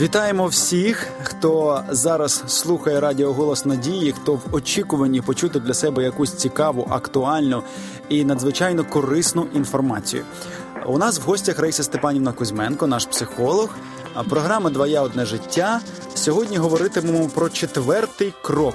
Вітаємо всіх, хто зараз слухає Радіо Голос Надії, хто в очікуванні почути для себе якусь цікаву, актуальну і надзвичайно корисну інформацію. У нас в гостях Раїса Степанівна Кузьменко, наш психолог. Програма Двоя одне життя. Сьогодні говоритимемо про четвертий крок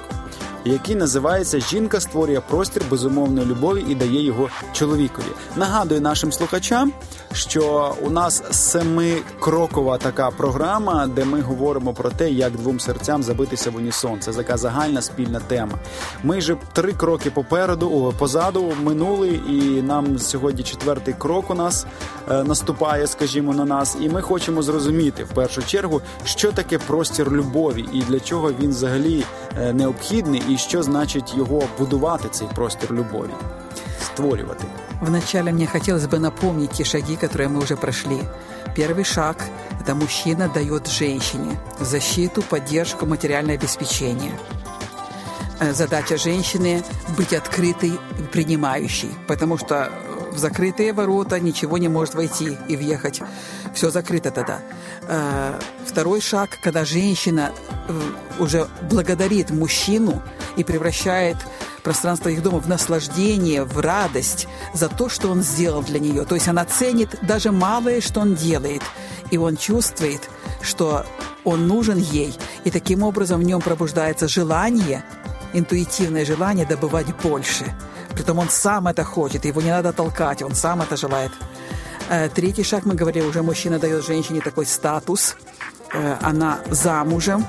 який називається Жінка створює простір безумовної любові і дає його чоловікові. Нагадую нашим слухачам, що у нас семикрокова така програма, де ми говоримо про те, як двом серцям забитися в унісон. Це така загальна спільна тема. Ми вже три кроки попереду, позаду минули, і нам сьогодні четвертий крок у нас е, наступає, скажімо, на нас, і ми хочемо зрозуміти в першу чергу, що таке простір любові і для чого він взагалі е, необхідний. і і що значить його будувати, цей простір любові, створювати. Вначале мне хотелось бы напомнить те шаги, которые мы уже прошли. Первый шаг – это мужчина дает женщине защиту, поддержку, материальное обеспечение. Э, задача женщины – быть открытой, принимающей, потому что в закрытые ворота ничего не может войти и въехать. Все закрыто тогда. Э, второй шаг, когда женщина э, уже благодарит мужчину и превращает пространство их дома в наслаждение, в радость за то, что он сделал для нее. То есть она ценит даже малое, что он делает. И он чувствует, что он нужен ей. И таким образом в нем пробуждается желание, интуитивное желание добывать больше. Притом он сам это хочет, его не надо толкать, он сам это желает. Э, третий шаг, мы говорили, уже мужчина дает женщине такой статус. Э, она замужем,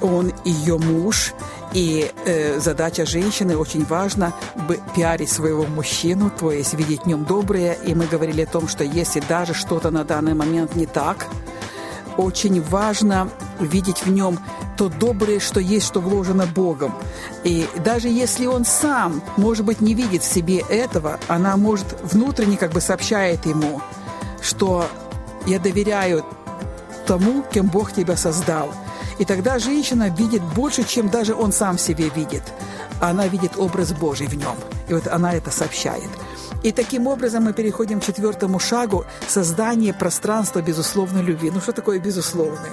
он ее муж, и э, задача женщины очень важно пиарить своего мужчину, то есть видеть в нем доброе. И мы говорили о том, что если даже что-то на данный момент не так, очень важно видеть в нем то доброе, что есть, что вложено Богом. И даже если он сам, может быть, не видит в себе этого, она может внутренне как бы сообщает ему, что я доверяю тому, кем Бог тебя создал. И тогда женщина видит больше, чем даже он сам в себе видит. Она видит образ Божий в нем. И вот она это сообщает. И таким образом мы переходим к четвертому шагу – создание пространства безусловной любви. Ну, что такое безусловное?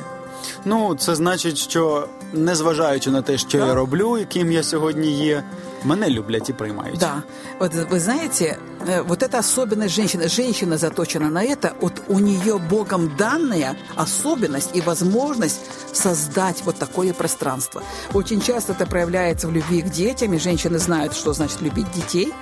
Ну, це значить, що незважаючи на те, що я роблю, яким я сьогодні є, мене люблять и приймають. Да. Вот вы знаете, э, вот эта особенность женщины, женщина заточена на это, вот у нее Богом данная особенность и возможность создать вот такое пространство. Очень часто это проявляется в любви к детям, и женщины знают, что значит любить детей,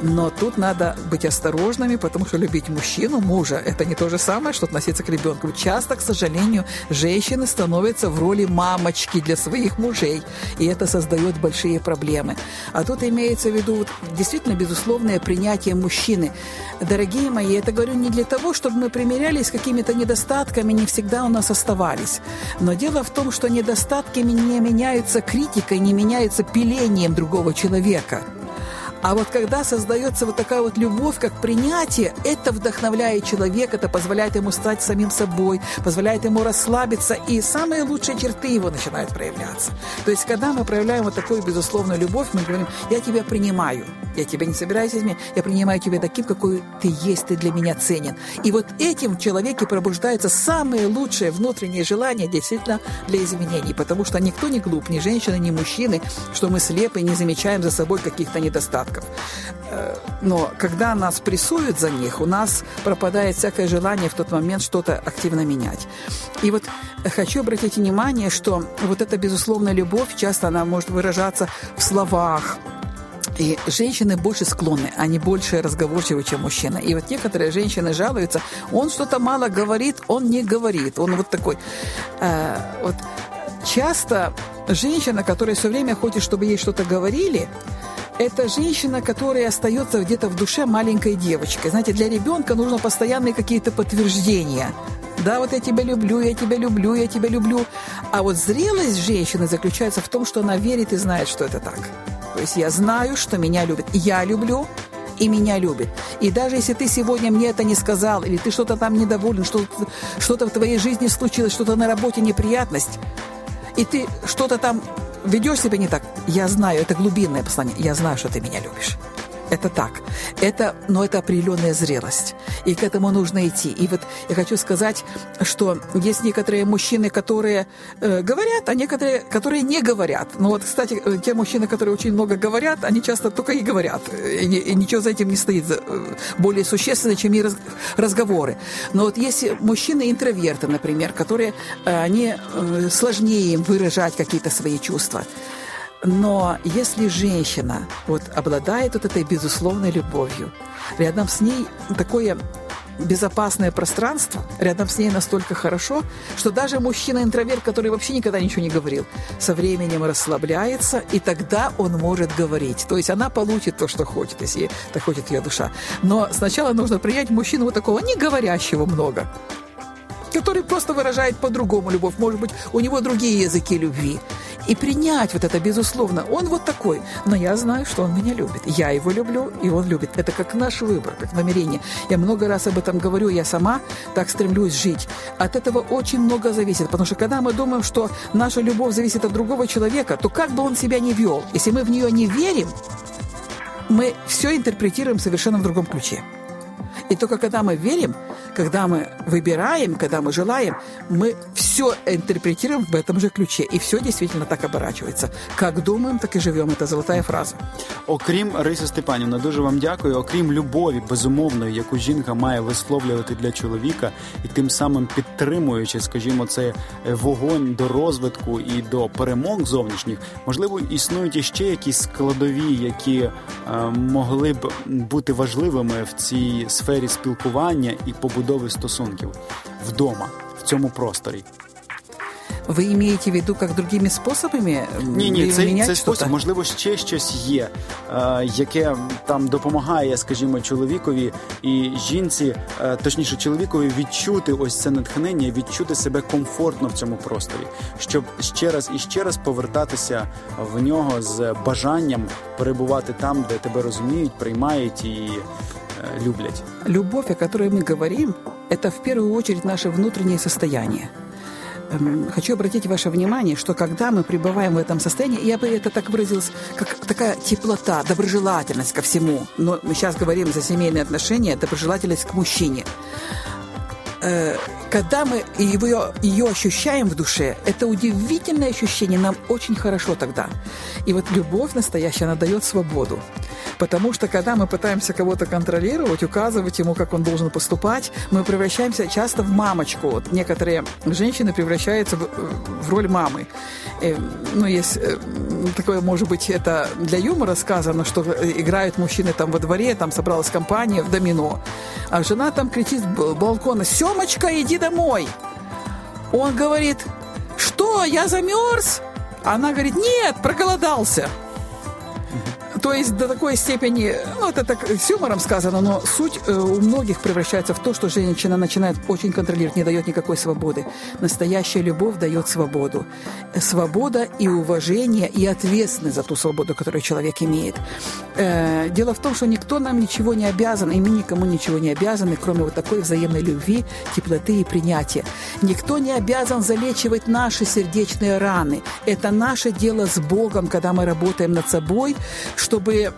но тут надо быть осторожными, потому что любить мужчину, мужа, это не то же самое, что относиться к ребенку. Часто, к сожалению, женщины становятся в роли мамочки для своих мужей, и это создает большие проблемы. А тут имеется в виду вот, действительно безусловное принятие мужчины. Дорогие мои, это говорю не для того, чтобы мы примерялись с какими-то недостатками, не всегда у нас оставались. Но дело в том, что недостатки не меняются критикой, не меняются пилением другого человека. А вот когда создается вот такая вот любовь, как принятие, это вдохновляет человека, это позволяет ему стать самим собой, позволяет ему расслабиться, и самые лучшие черты его начинают проявляться. То есть, когда мы проявляем вот такую безусловную любовь, мы говорим, я тебя принимаю, я тебя не собираюсь изменить, я принимаю тебя таким, какой ты есть, ты для меня ценен. И вот этим в человеке пробуждаются самые лучшие внутренние желания действительно для изменений, потому что никто не глуп, ни женщины, ни мужчины, что мы слепы и не замечаем за собой каких-то недостатков недостатков. Э, но когда нас прессуют за них, у нас пропадает всякое желание в тот момент что-то активно менять. И вот хочу обратить внимание, что вот эта безусловная любовь, часто она может выражаться в словах, и женщины больше склонны, они больше разговорчивы, чем мужчина. И вот некоторые женщины жалуются, он что-то мало говорит, он не говорит. Он вот такой. Э, вот часто женщина, которая все время хочет, чтобы ей что-то говорили, это женщина, которая остается где-то в душе маленькой девочкой. Знаете, для ребенка нужно постоянные какие-то подтверждения. Да, вот я тебя люблю, я тебя люблю, я тебя люблю. А вот зрелость женщины заключается в том, что она верит и знает, что это так. То есть я знаю, что меня любят. Я люблю, и меня любит. И даже если ты сегодня мне это не сказал, или ты что-то там недоволен, что-то, что-то в твоей жизни случилось, что-то на работе неприятность, и ты что-то там ведешь себя не так, я знаю, это глубинное послание, я знаю, что ты меня любишь. Это так. Это, но это определенная зрелость. И к этому нужно идти. И вот я хочу сказать, что есть некоторые мужчины, которые э, говорят, а некоторые, которые не говорят. Ну вот, кстати, э, те мужчины, которые очень много говорят, они часто только и говорят. И, и ничего за этим не стоит э, более существенно, чем и раз, разговоры. Но вот есть мужчины-интроверты, например, которые, э, они э, сложнее им выражать какие-то свои чувства. Но если женщина вот, обладает вот этой безусловной любовью, рядом с ней такое безопасное пространство, рядом с ней настолько хорошо, что даже мужчина-интроверт, который вообще никогда ничего не говорил, со временем расслабляется, и тогда он может говорить. То есть она получит то, что хочет, если это хочет ее душа. Но сначала нужно принять мужчину вот такого не говорящего много, который просто выражает по-другому любовь. Может быть, у него другие языки любви. И принять вот это, безусловно, он вот такой, но я знаю, что он меня любит. Я его люблю, и он любит. Это как наш выбор, как намерение. Я много раз об этом говорю, я сама так стремлюсь жить. От этого очень много зависит, потому что когда мы думаем, что наша любовь зависит от другого человека, то как бы он себя не вел, если мы в нее не верим, мы все интерпретируем совершенно в другом ключе. И только когда мы верим, когда мы выбираем, когда мы желаем, мы все интерпретируем в этом же ключе. І все дійсно так оборачується. Як думаємо, так і живемо. Це золота фраза. Окрім Риса Степанівна, дуже вам дякую. Окрім любові, безумовної, яку жінка має висловлювати для чоловіка, і тим самим підтримуючи, скажімо, це вогонь до розвитку і до перемог зовнішніх, можливо, існують іще якісь складові, які е, могли б бути важливими в цій сфері спілкування і побудови стосунків вдома в цьому просторі. Ви імієте в виду, як другими способами? Ні, ні, цей, цей спосіб, можливо, ще щось є, е, яке там допомагає, скажімо, чоловікові і жінці, е, точніше, чоловікові відчути ось це натхнення, відчути себе комфортно в цьому просторі, щоб ще раз і ще раз повертатися в нього з бажанням перебувати там, де тебе розуміють, приймають і э, люблять. Любовь, о которой мы говорим, это в первую очередь наше внутреннее состояние. Эм, хочу обратить ваше внимание, что когда мы пребываем в этом состоянии, я бы это так выразилась, как такая теплота, доброжелательность ко всему. Но мы сейчас говорим за семейные отношения, доброжелательность к мужчине. Э, когда мы ее, ее ощущаем в душе, это удивительное ощущение, нам очень хорошо тогда. И вот любовь настоящая, она дает свободу. Потому что когда мы пытаемся кого-то контролировать, указывать ему, как он должен поступать, мы превращаемся часто в мамочку. Вот некоторые женщины превращаются в, в роль мамы. И, ну, есть э, такое, может быть, это для юмора сказано, что играют мужчины там во дворе, там собралась компания в домино, а жена там кричит с балкона «Семочка, иди домой!» Он говорит «Что, я замерз?» Она говорит «Нет, проголодался!» То есть до такой степени, ну это так с юмором сказано, но суть э, у многих превращается в то, что женщина начинает очень контролировать, не дает никакой свободы. Настоящая любовь дает свободу. Свобода и уважение, и ответственность за ту свободу, которую человек имеет. Э, дело в том, что никто нам ничего не обязан, и мы никому ничего не обязаны, кроме вот такой взаимной любви, теплоты и принятия. Никто не обязан залечивать наши сердечные раны. Это наше дело с Богом, когда мы работаем над собой, чтобы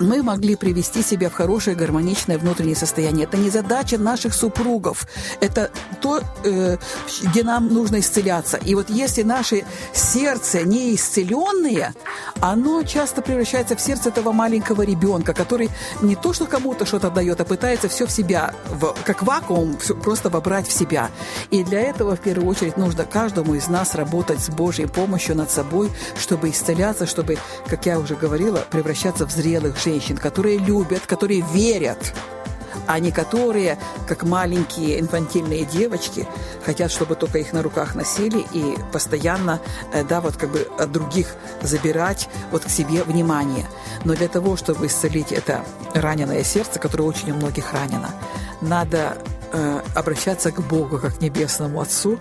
мы могли привести себя в хорошее гармоничное внутреннее состояние. Это не задача наших супругов, это то, э, где нам нужно исцеляться. И вот если наше сердце не исцеленное, оно часто превращается в сердце этого маленького ребенка, который не то, что кому-то что-то дает, а пытается все в себя, в, как вакуум, все, просто вобрать в себя. И для этого, в первую очередь, нужно каждому из нас работать с Божьей помощью над собой, чтобы исцеляться, чтобы, как я уже говорила, превращаться в зрелых женщин которые любят, которые верят, а не которые, как маленькие инфантильные девочки, хотят, чтобы только их на руках носили и постоянно, э, да, вот как бы от других забирать вот к себе внимание. Но для того, чтобы исцелить это раненое сердце, которое очень у многих ранено, надо э, обращаться к Богу, как к Небесному Отцу,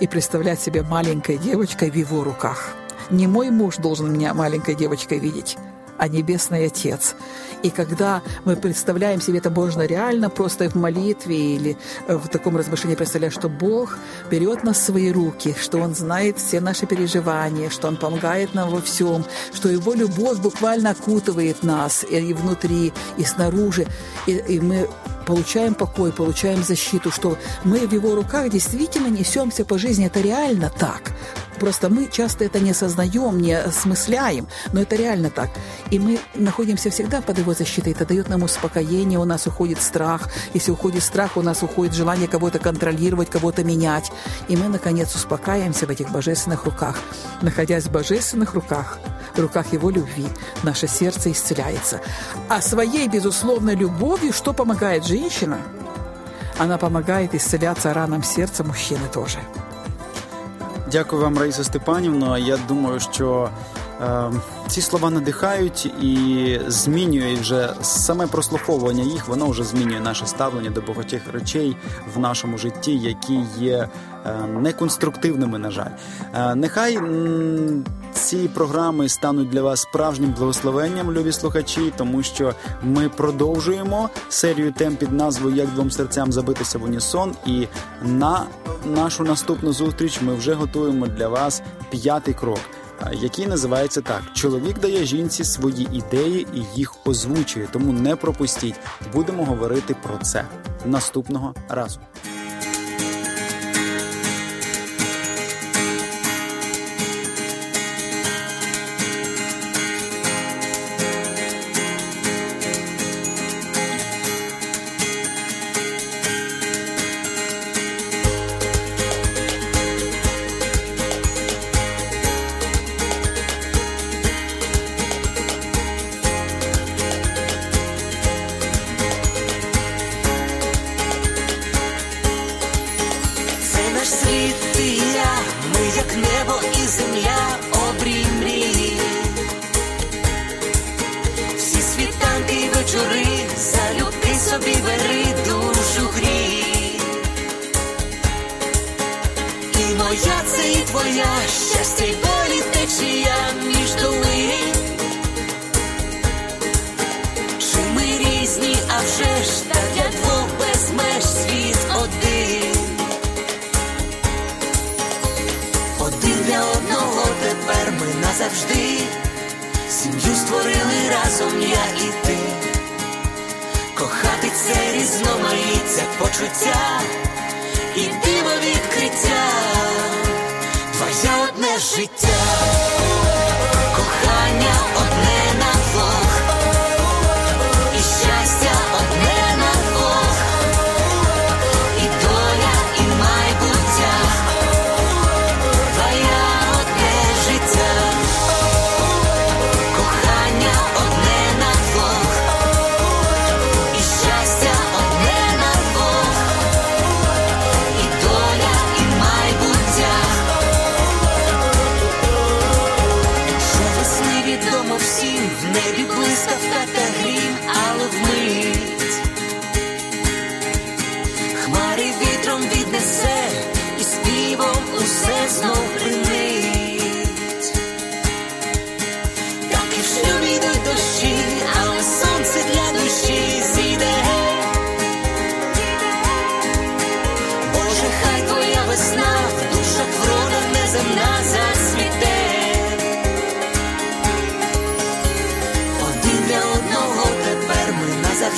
и представлять себя маленькой девочкой в Его руках. Не мой муж должен меня маленькой девочкой видеть, а Небесный Отец. И когда мы представляем себе это можно реально, просто в молитве или в таком размышлении представляем, что Бог берет нас в свои руки, что Он знает все наши переживания, что Он помогает нам во всем, что Его любовь буквально окутывает нас и внутри, и снаружи, и, и мы получаем покой, получаем защиту, что мы в его руках действительно несемся по жизни. Это реально так. Просто мы часто это не осознаем, не осмысляем, но это реально так. И мы находимся всегда под его защитой. Это дает нам успокоение, у нас уходит страх. Если уходит страх, у нас уходит желание кого-то контролировать, кого-то менять. И мы, наконец, успокаиваемся в этих божественных руках. Находясь в божественных руках, в руках его любви, наше сердце исцеляется. А своей, безусловной любовью что помогает женщина? Она помогает исцеляться ранам сердца мужчины тоже. Дякую вам, Раїса Степанівна. Я думаю, що е, ці слова надихають і змінює вже саме прослуховування їх, воно вже змінює наше ставлення до багатьох речей в нашому житті, які є е, неконструктивними, на жаль. Е, нехай м, ці програми стануть для вас справжнім благословенням, любі слухачі, тому що ми продовжуємо серію тем під назвою Як двом серцям забитися в унісон. І на нашу наступну зустріч ми вже готуємо для вас п'ятий крок. Який називається так: чоловік дає жінці свої ідеї і їх озвучує. Тому не пропустіть. Будемо говорити про це наступного разу. Здрасте, полі між думи. Чи ми різні, а вже ж та для двох світ один. Один для одного тепер ми назавжди. Сім'ю створили разом я і ти. Кохати це різноманіття почуття і диво відкриття. Твоє одне життя, кохання одне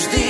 Один для